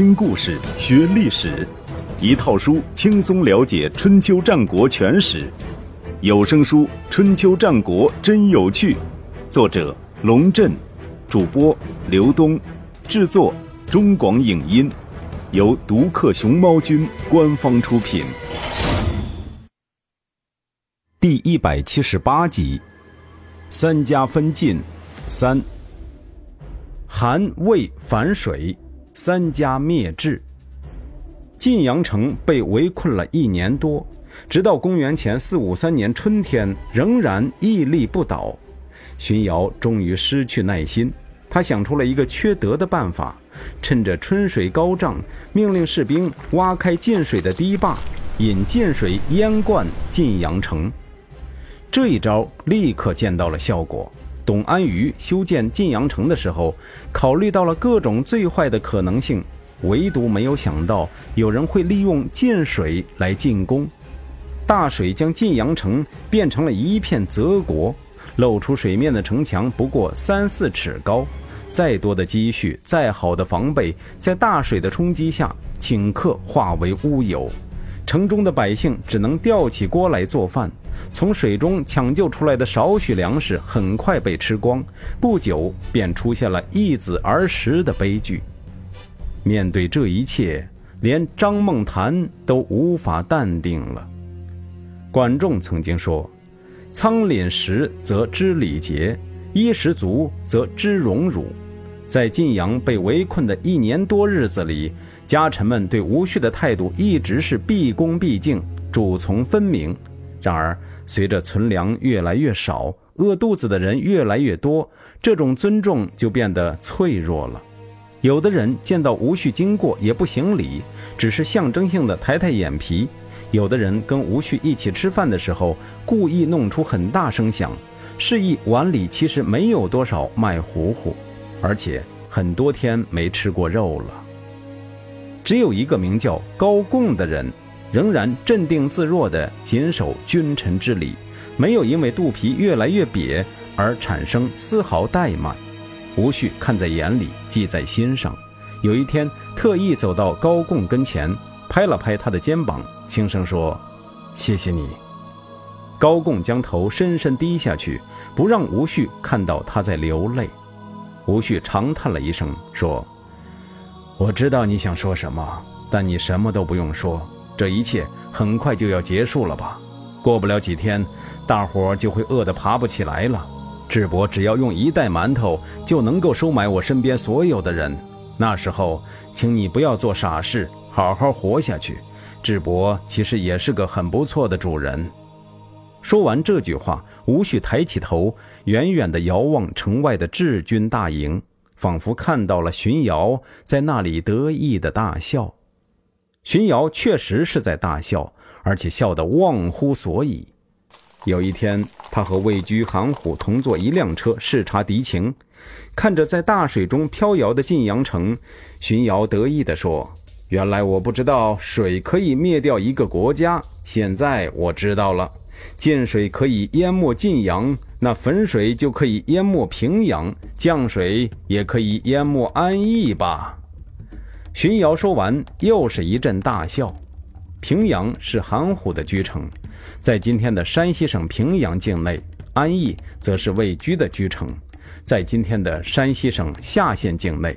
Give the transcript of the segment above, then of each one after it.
听故事学历史，一套书轻松了解春秋战国全史。有声书《春秋战国真有趣》，作者龙震，主播刘东，制作中广影音，由独克熊猫君官方出品。第一百七十八集，三家分晋三，韩魏反水。三家灭至，晋阳城被围困了一年多，直到公元前四五三年春天，仍然屹立不倒。荀瑶终于失去耐心，他想出了一个缺德的办法：趁着春水高涨，命令士兵挖开进水的堤坝，引晋水淹灌晋阳城。这一招立刻见到了效果。董安于修建晋阳城的时候，考虑到了各种最坏的可能性，唯独没有想到有人会利用晋水来进攻。大水将晋阳城变成了一片泽国，露出水面的城墙不过三四尺高，再多的积蓄，再好的防备，在大水的冲击下顷刻化为乌有。城中的百姓只能吊起锅来做饭。从水中抢救出来的少许粮食很快被吃光，不久便出现了一子而食的悲剧。面对这一切，连张梦谈都无法淡定了。管仲曾经说：“仓廪实则知礼节，衣食足则知荣辱。”在晋阳被围困的一年多日子里，家臣们对吴旭的态度一直是毕恭毕敬、主从分明。然而，随着存粮越来越少，饿肚子的人越来越多，这种尊重就变得脆弱了。有的人见到吴旭经过也不行礼，只是象征性的抬抬眼皮；有的人跟吴旭一起吃饭的时候，故意弄出很大声响，示意碗里其实没有多少麦糊糊，而且很多天没吃过肉了。只有一个名叫高贡的人。仍然镇定自若地谨守君臣之礼，没有因为肚皮越来越瘪而产生丝毫怠慢。吴旭看在眼里，记在心上。有一天，特意走到高贡跟前，拍了拍他的肩膀，轻声说：“谢谢你。”高贡将头深深低下去，不让吴旭看到他在流泪。吴旭长叹了一声，说：“我知道你想说什么，但你什么都不用说。”这一切很快就要结束了吧？过不了几天，大伙就会饿得爬不起来了。智博只要用一袋馒头就能够收买我身边所有的人。那时候，请你不要做傻事，好好活下去。智博其实也是个很不错的主人。说完这句话，吴旭抬起头，远远地遥望城外的治军大营，仿佛看到了荀瑶在那里得意的大笑。荀瑶确实是在大笑，而且笑得忘乎所以。有一天，他和魏居、韩虎同坐一辆车视察敌情，看着在大水中飘摇的晋阳城，荀瑶得意地说：“原来我不知道水可以灭掉一个国家，现在我知道了。涧水可以淹没晋阳，那汾水就可以淹没平阳，降水也可以淹没安邑吧。”荀瑶说完，又是一阵大笑。平阳是韩虎的居城，在今天的山西省平阳境内；安邑则是魏居的居城，在今天的山西省夏县境内。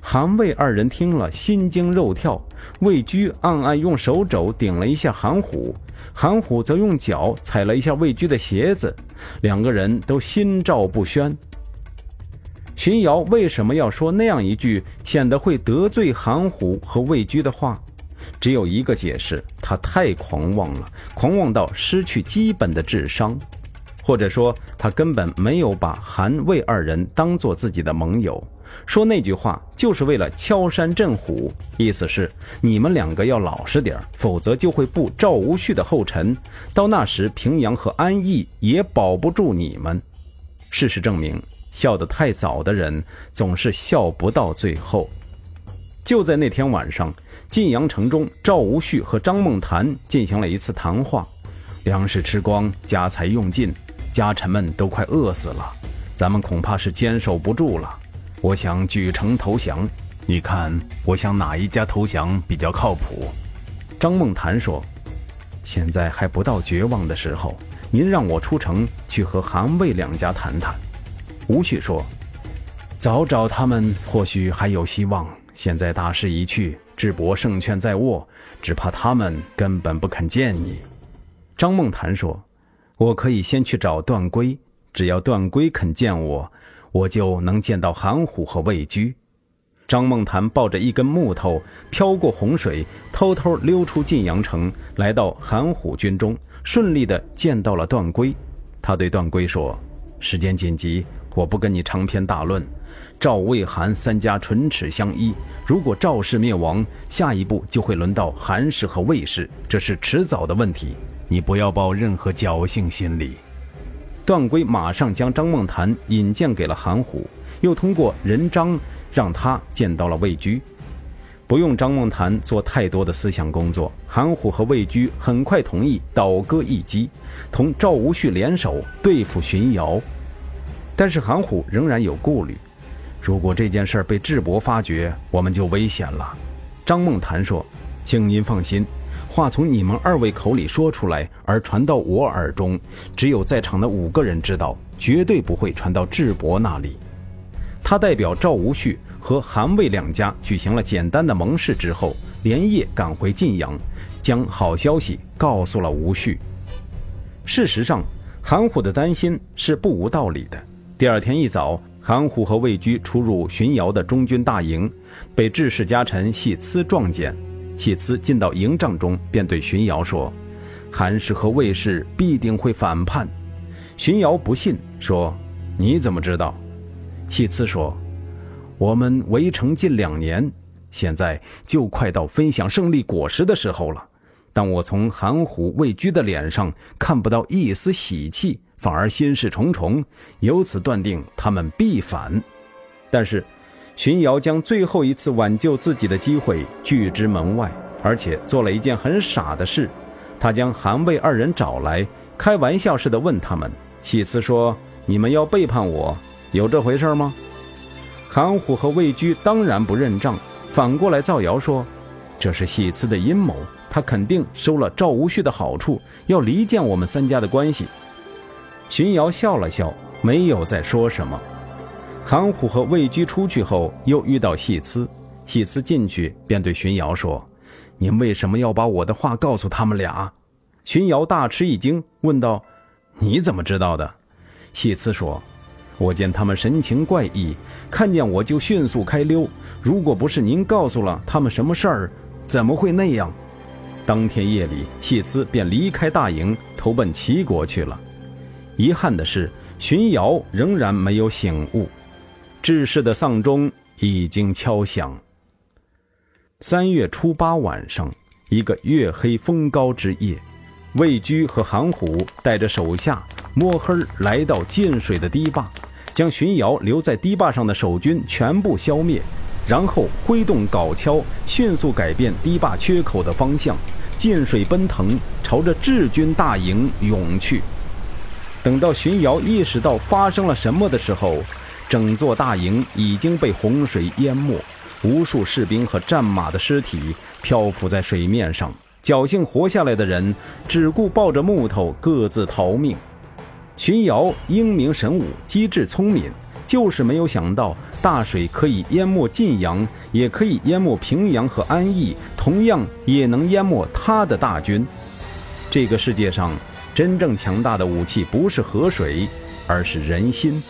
韩魏二人听了，心惊肉跳。魏居暗暗用手肘顶了一下韩虎，韩虎则用脚踩了一下魏居的鞋子，两个人都心照不宣。荀瑶为什么要说那样一句显得会得罪韩虎和魏居的话？只有一个解释：他太狂妄了，狂妄到失去基本的智商，或者说他根本没有把韩魏二人当做自己的盟友。说那句话就是为了敲山震虎，意思是你们两个要老实点否则就会步赵无恤的后尘。到那时，平阳和安邑也保不住你们。事实证明。笑得太早的人总是笑不到最后。就在那天晚上，晋阳城中，赵无恤和张梦谈进行了一次谈话。粮食吃光，家财用尽，家臣们都快饿死了，咱们恐怕是坚守不住了。我想举城投降。你看我向哪一家投降比较靠谱？张梦谈说：“现在还不到绝望的时候，您让我出城去和韩魏两家谈谈。”吴旭说：“早找他们或许还有希望，现在大势已去，智伯胜券在握，只怕他们根本不肯见你。”张梦谈说：“我可以先去找段圭，只要段圭肯见我，我就能见到韩虎和魏居。”张梦谈抱着一根木头，飘过洪水，偷偷溜出晋阳城，来到韩虎军中，顺利地见到了段圭。他对段圭说：“时间紧急，我不跟你长篇大论。赵、魏、韩三家唇齿相依，如果赵氏灭亡，下一步就会轮到韩氏和魏氏，这是迟早的问题。你不要抱任何侥幸心理。”段圭马上将张梦谈引荐给了韩虎，又通过任章。让他见到了魏居，不用张梦谈做太多的思想工作，韩虎和魏居很快同意倒戈一击，同赵无恤联手对付荀瑶。但是韩虎仍然有顾虑，如果这件事被智伯发觉，我们就危险了。张梦谈说：“请您放心，话从你们二位口里说出来，而传到我耳中，只有在场的五个人知道，绝对不会传到智伯那里。”他代表赵无恤。和韩魏两家举行了简单的盟誓之后，连夜赶回晋阳，将好消息告诉了吴旭。事实上，韩虎的担心是不无道理的。第二天一早，韩虎和魏居出入荀瑶的中军大营，被智氏家臣细疵撞见。细疵进到营帐中，便对荀瑶说：“韩氏和魏氏必定会反叛。”荀瑶不信，说：“你怎么知道？”细疵说。我们围城近两年，现在就快到分享胜利果实的时候了。但我从韩虎、魏居的脸上看不到一丝喜气，反而心事重重，由此断定他们必反。但是，荀瑶将最后一次挽救自己的机会拒之门外，而且做了一件很傻的事。他将韩魏二人找来，开玩笑似的问他们：“喜辞说你们要背叛我，有这回事吗？”韩虎和魏居当然不认账，反过来造谣说，这是喜慈的阴谋，他肯定收了赵无恤的好处，要离间我们三家的关系。荀瑶笑了笑，没有再说什么。韩虎和魏居出去后，又遇到细慈，细慈进去便对荀瑶说：“您为什么要把我的话告诉他们俩？”荀瑶大吃一惊，问道：“你怎么知道的？”细慈说。我见他们神情怪异，看见我就迅速开溜。如果不是您告诉了他们什么事儿，怎么会那样？当天夜里，谢慈便离开大营，投奔齐国去了。遗憾的是，荀瑶仍然没有醒悟。志士的丧钟已经敲响。三月初八晚上，一个月黑风高之夜，魏居和韩虎带着手下摸黑来到进水的堤坝。将荀瑶留在堤坝上的守军全部消灭，然后挥动镐锹，迅速改变堤坝缺口的方向，进水奔腾，朝着志军大营涌去。等到荀瑶意识到发生了什么的时候，整座大营已经被洪水淹没，无数士兵和战马的尸体漂浮在水面上。侥幸活下来的人只顾抱着木头各自逃命。荀瑶英明神武，机智聪明，就是没有想到大水可以淹没晋阳，也可以淹没平阳和安邑，同样也能淹没他的大军。这个世界上真正强大的武器不是河水，而是人心。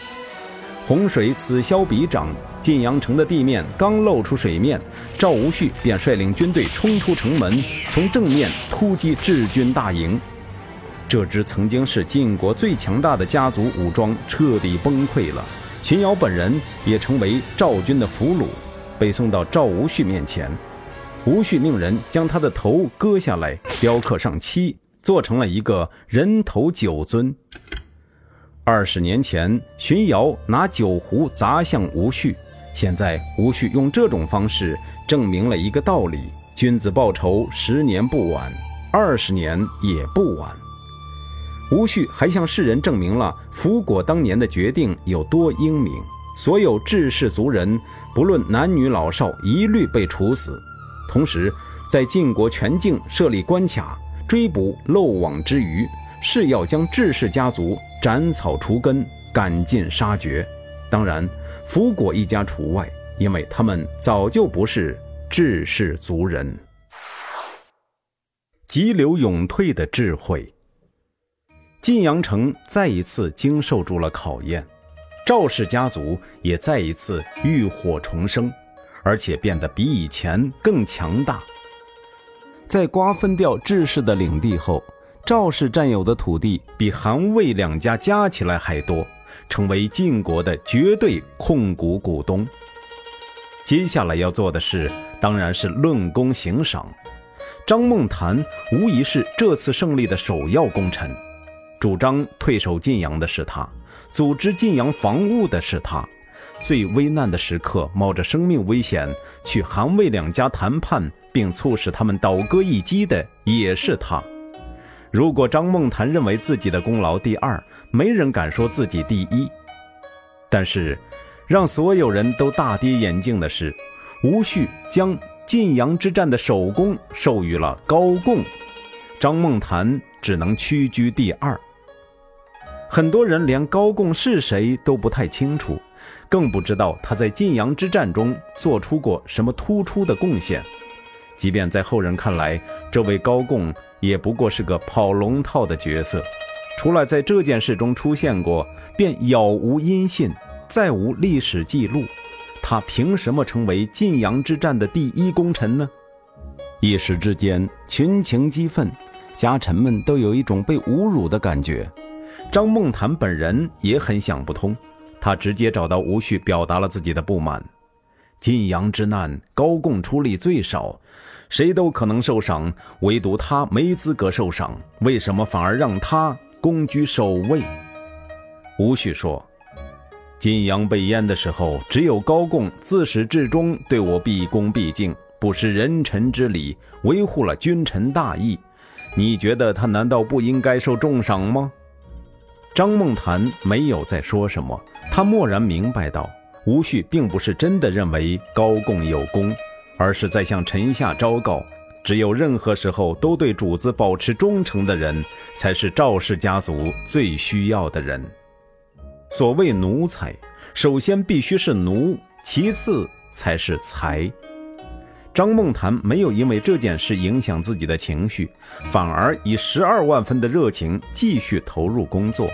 洪水此消彼长，晋阳城的地面刚露出水面，赵无恤便率领军队冲出城门，从正面突击智军大营。这支曾经是晋国最强大的家族武装彻底崩溃了，荀瑶本人也成为赵军的俘虏，被送到赵无恤面前。无恤命人将他的头割下来，雕刻上漆，做成了一个人头酒樽。二十年前，荀瑶拿酒壶砸向吴旭，现在吴旭用这种方式证明了一个道理：君子报仇，十年不晚，二十年也不晚。吴旭还向世人证明了福果当年的决定有多英明。所有治世族人，不论男女老少，一律被处死。同时，在晋国全境设立关卡，追捕漏网之鱼，是要将志士家族斩草除根，赶尽杀绝。当然，福果一家除外，因为他们早就不是志士族人。急流勇退的智慧。晋阳城再一次经受住了考验，赵氏家族也再一次浴火重生，而且变得比以前更强大。在瓜分掉智氏的领地后，赵氏占有的土地比韩魏两家加起来还多，成为晋国的绝对控股股东。接下来要做的事，当然是论功行赏。张孟谈无疑是这次胜利的首要功臣。主张退守晋阳的是他，组织晋阳防务的是他，最危难的时刻冒着生命危险去韩魏两家谈判，并促使他们倒戈一击的也是他。如果张梦谈认为自己的功劳第二，没人敢说自己第一。但是，让所有人都大跌眼镜的是，吴旭将晋阳之战的首功授予了高贡，张梦谈只能屈居第二。很多人连高贡是谁都不太清楚，更不知道他在晋阳之战中做出过什么突出的贡献。即便在后人看来，这位高贡也不过是个跑龙套的角色，除了在这件事中出现过，便杳无音信，再无历史记录。他凭什么成为晋阳之战的第一功臣呢？一时之间，群情激愤，家臣们都有一种被侮辱的感觉。张孟谈本人也很想不通，他直接找到吴旭，表达了自己的不满。晋阳之难，高贡出力最少，谁都可能受赏，唯独他没资格受赏，为什么反而让他公居首位？吴旭说：“晋阳被淹的时候，只有高贡自始至终对我毕恭毕敬，不失人臣之礼，维护了君臣大义。你觉得他难道不应该受重赏吗？”张梦谈没有再说什么，他默然明白到，吴旭并不是真的认为高贡有功，而是在向臣下昭告：只有任何时候都对主子保持忠诚的人，才是赵氏家族最需要的人。所谓奴才，首先必须是奴，其次才是才。张梦谈没有因为这件事影响自己的情绪，反而以十二万分的热情继续投入工作。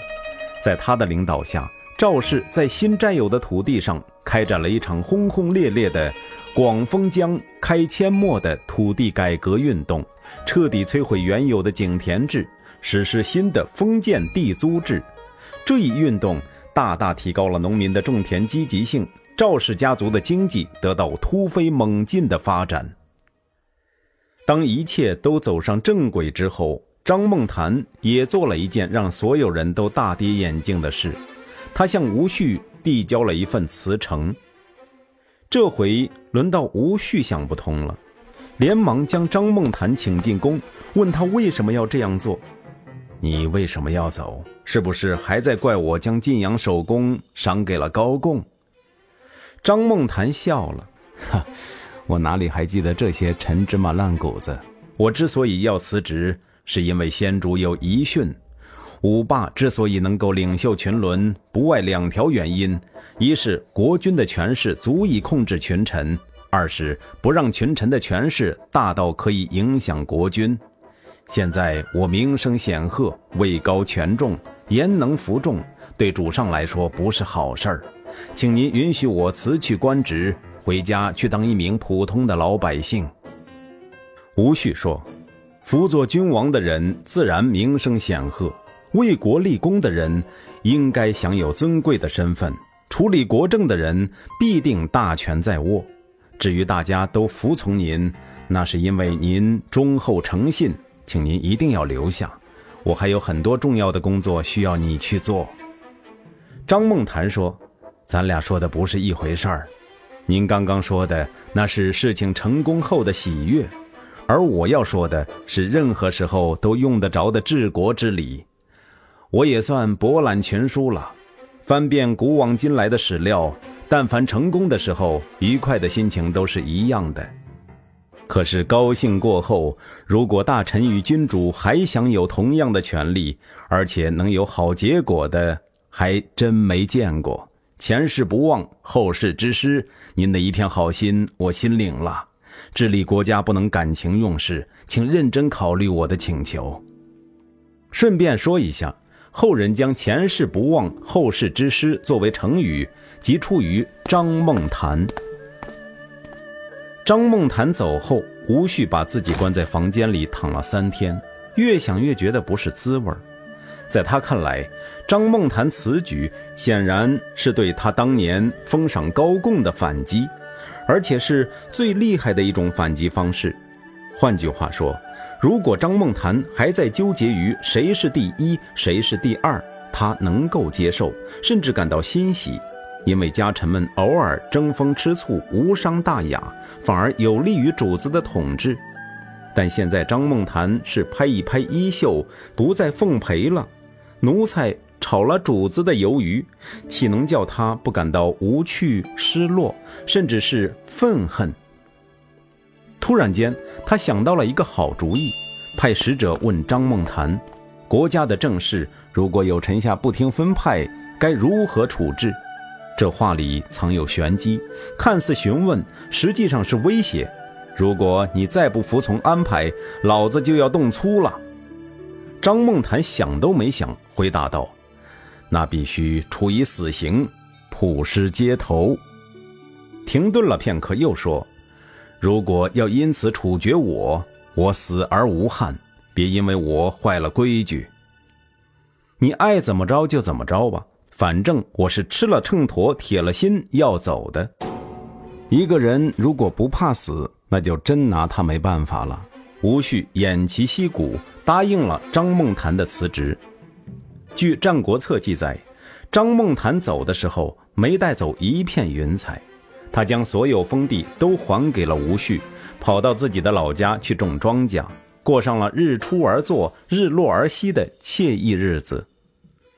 在他的领导下，赵氏在新占有的土地上开展了一场轰轰烈烈的“广丰江开阡陌”的土地改革运动，彻底摧毁原有的井田制，实施新的封建地租制。这一运动大大提高了农民的种田积极性。赵氏家族的经济得到突飞猛进的发展。当一切都走上正轨之后，张梦谈也做了一件让所有人都大跌眼镜的事，他向吴旭递交了一份辞呈。这回轮到吴旭想不通了，连忙将张梦谈请进宫，问他为什么要这样做。你为什么要走？是不是还在怪我将晋阳首功赏给了高贡？张梦谈笑了，哈，我哪里还记得这些陈芝麻烂谷子？我之所以要辞职，是因为先主有遗训。五霸之所以能够领袖群伦，不外两条原因：一是国君的权势足以控制群臣；二是不让群臣的权势大到可以影响国君。现在我名声显赫，位高权重，言能服众，对主上来说不是好事儿。请您允许我辞去官职，回家去当一名普通的老百姓。吴旭说：“辅佐君王的人自然名声显赫，为国立功的人应该享有尊贵的身份，处理国政的人必定大权在握。至于大家都服从您，那是因为您忠厚诚信，请您一定要留下。我还有很多重要的工作需要你去做。”张梦谈说。咱俩说的不是一回事儿，您刚刚说的那是事情成功后的喜悦，而我要说的是任何时候都用得着的治国之理。我也算博览群书了，翻遍古往今来的史料，但凡成功的时候，愉快的心情都是一样的。可是高兴过后，如果大臣与君主还享有同样的权利，而且能有好结果的，还真没见过。前事不忘，后事之师。您的一片好心，我心领了。治理国家不能感情用事，请认真考虑我的请求。顺便说一下，后人将“前事不忘，后事之师”作为成语，即出于张梦谈。张梦谈走后，吴旭把自己关在房间里躺了三天，越想越觉得不是滋味儿。在他看来，张梦谈此举显然是对他当年封赏高贡的反击，而且是最厉害的一种反击方式。换句话说，如果张梦谈还在纠结于谁是第一，谁是第二，他能够接受，甚至感到欣喜。因为家臣们偶尔争风吃醋，无伤大雅，反而有利于主子的统治。但现在张梦谈是拍一拍衣袖，不再奉陪了。奴才炒了主子的鱿鱼，岂能叫他不感到无趣、失落，甚至是愤恨？突然间，他想到了一个好主意，派使者问张梦谈：国家的政事，如果有臣下不听分派，该如何处置？这话里藏有玄机，看似询问，实际上是威胁。如果你再不服从安排，老子就要动粗了。张梦谈想都没想，回答道：“那必须处以死刑，曝尸街头。”停顿了片刻，又说：“如果要因此处决我，我死而无憾，别因为我坏了规矩。你爱怎么着就怎么着吧。”反正我是吃了秤砣，铁了心要走的。一个人如果不怕死，那就真拿他没办法了。吴旭偃旗息鼓，答应了张梦谈的辞职。据《战国策》记载，张梦谈走的时候没带走一片云彩，他将所有封地都还给了吴旭，跑到自己的老家去种庄稼，过上了日出而作、日落而息的惬意日子。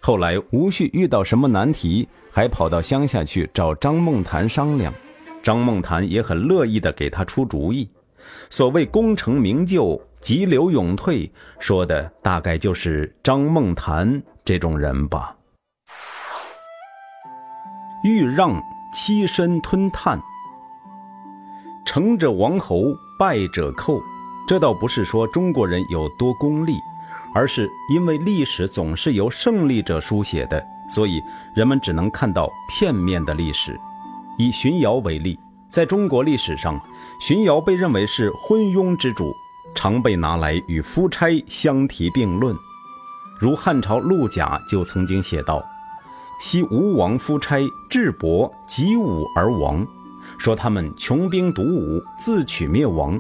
后来吴旭遇到什么难题，还跑到乡下去找张梦谈商量，张梦谈也很乐意地给他出主意。所谓功成名就、急流勇退，说的大概就是张梦谈这种人吧。豫让欺身吞炭，成者王侯，败者寇。这倒不是说中国人有多功利。而是因为历史总是由胜利者书写的，所以人们只能看到片面的历史。以荀瑶为例，在中国历史上，荀瑶被认为是昏庸之主，常被拿来与夫差相提并论。如汉朝陆贾就曾经写道：“昔吴王夫差智伯及武而亡，说他们穷兵黩武，自取灭亡。”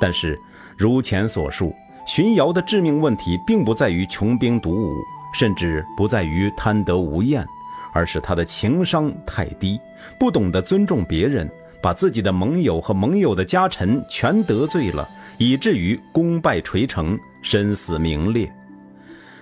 但是如前所述。荀瑶的致命问题并不在于穷兵黩武，甚至不在于贪得无厌，而是他的情商太低，不懂得尊重别人，把自己的盟友和盟友的家臣全得罪了，以至于功败垂成，身死名裂。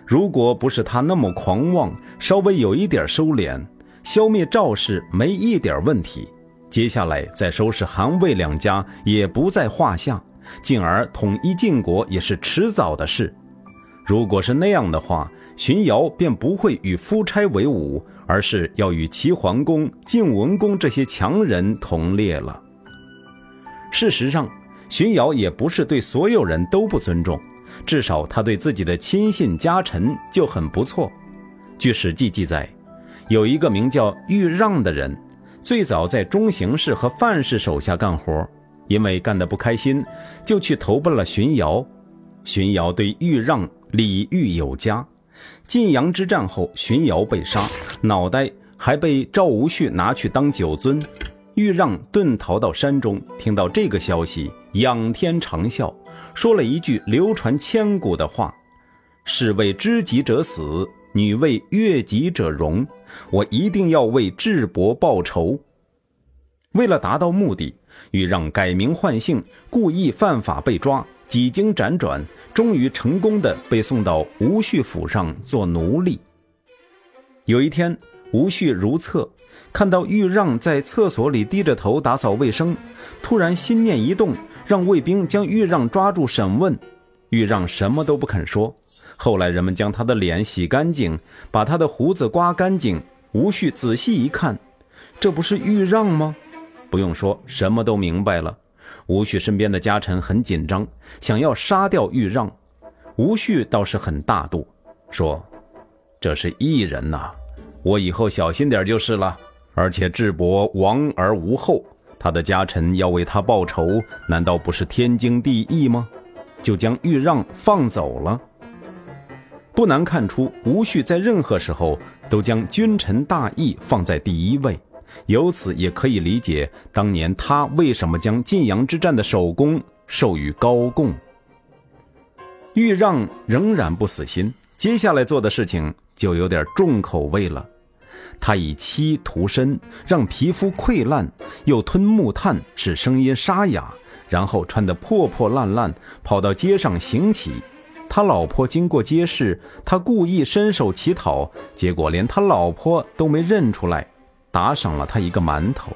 如果不是他那么狂妄，稍微有一点收敛，消灭赵氏没一点问题，接下来再收拾韩魏两家也不在话下。进而统一晋国也是迟早的事。如果是那样的话，荀瑶便不会与夫差为伍，而是要与齐桓公、晋文公这些强人同列了。事实上，荀瑶也不是对所有人都不尊重，至少他对自己的亲信家臣就很不错。据《史记》记载，有一个名叫豫让的人，最早在中行氏和范氏手下干活。因为干得不开心，就去投奔了荀瑶。荀瑶对豫让礼遇有加。晋阳之战后，荀瑶被杀，脑袋还被赵无恤拿去当酒樽。豫让遁逃到山中，听到这个消息，仰天长啸，说了一句流传千古的话：“士为知己者死，女为悦己者容。我一定要为智伯报仇。”为了达到目的。豫让改名换姓，故意犯法被抓，几经辗转，终于成功的被送到吴旭府上做奴隶。有一天，吴旭如厕，看到豫让在厕所里低着头打扫卫生，突然心念一动，让卫兵将豫让抓住审问。豫让什么都不肯说。后来人们将他的脸洗干净，把他的胡子刮干净。吴旭仔细一看，这不是豫让吗？不用说，什么都明白了。吴旭身边的家臣很紧张，想要杀掉豫让。吴旭倒是很大度，说：“这是异人呐，我以后小心点就是了。而且智伯亡而无后，他的家臣要为他报仇，难道不是天经地义吗？就将豫让放走了。”不难看出，吴旭在任何时候都将君臣大义放在第一位，由此也可以理解当年他为什么将晋阳之战的首功授予高贡。豫让仍然不死心，接下来做的事情就有点重口味了。他以漆涂身，让皮肤溃烂，又吞木炭，使声音沙哑，然后穿得破破烂烂，跑到街上行乞。他老婆经过街市，他故意伸手乞讨，结果连他老婆都没认出来，打赏了他一个馒头。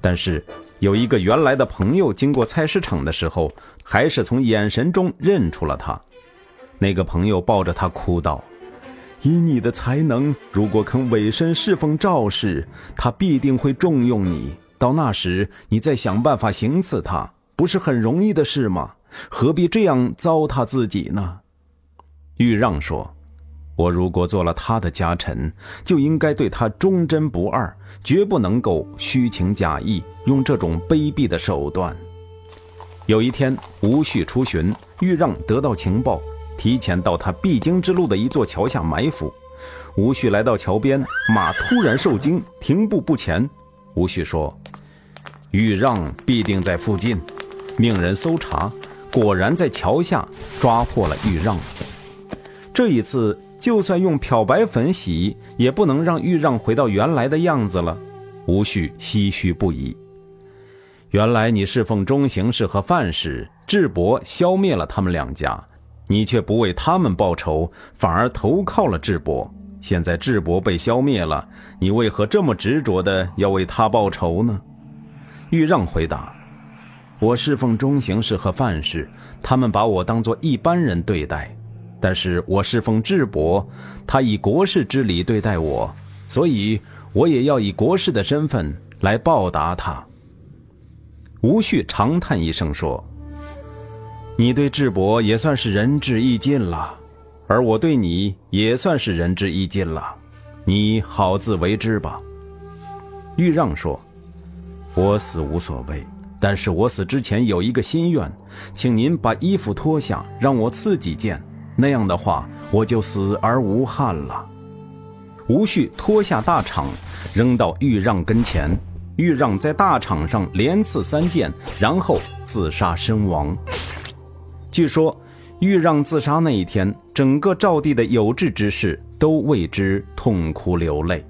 但是有一个原来的朋友经过菜市场的时候，还是从眼神中认出了他。那个朋友抱着他哭道：“以你的才能，如果肯委身侍奉赵氏，他必定会重用你。到那时，你再想办法行刺他，不是很容易的事吗？”何必这样糟蹋自己呢？豫让说：“我如果做了他的家臣，就应该对他忠贞不二，绝不能够虚情假意，用这种卑鄙的手段。”有一天，吴旭出巡，豫让得到情报，提前到他必经之路的一座桥下埋伏。吴旭来到桥边，马突然受惊，停步不前。吴旭说：“豫让必定在附近。”命人搜查。果然在桥下抓获了豫让。这一次，就算用漂白粉洗，也不能让豫让回到原来的样子了。吴旭唏嘘不已。原来你侍奉中行氏和范氏，智伯消灭了他们两家，你却不为他们报仇，反而投靠了智伯。现在智伯被消灭了，你为何这么执着的要为他报仇呢？豫让回答。我侍奉中行氏和范氏，他们把我当作一般人对待；但是我侍奉智伯，他以国士之礼对待我，所以我也要以国士的身份来报答他。吴旭长叹一声说：“你对智伯也算是仁至义尽了，而我对你也算是仁至义尽了，你好自为之吧。”豫让说：“我死无所谓。”但是我死之前有一个心愿，请您把衣服脱下，让我自己见。那样的话，我就死而无憾了。吴旭脱下大氅，扔到豫让跟前。豫让在大氅上连刺三箭，然后自杀身亡。据说，豫让自杀那一天，整个赵地的有志之士都为之痛哭流泪。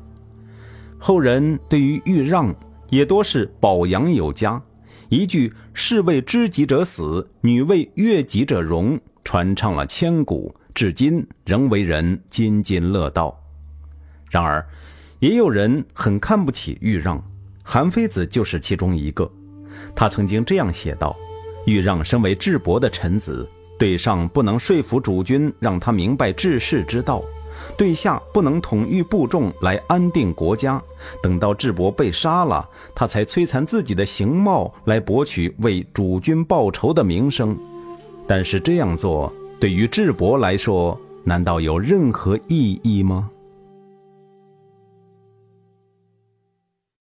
后人对于豫让也多是褒扬有加。一句“士为知己者死，女为悦己者容”，传唱了千古，至今仍为人津津乐道。然而，也有人很看不起豫让，韩非子就是其中一个。他曾经这样写道：“豫让身为智伯的臣子，对上不能说服主君，让他明白治世之道。”对下不能统御部众来安定国家，等到智伯被杀了，他才摧残自己的形貌来博取为主君报仇的名声。但是这样做对于智伯来说，难道有任何意义吗？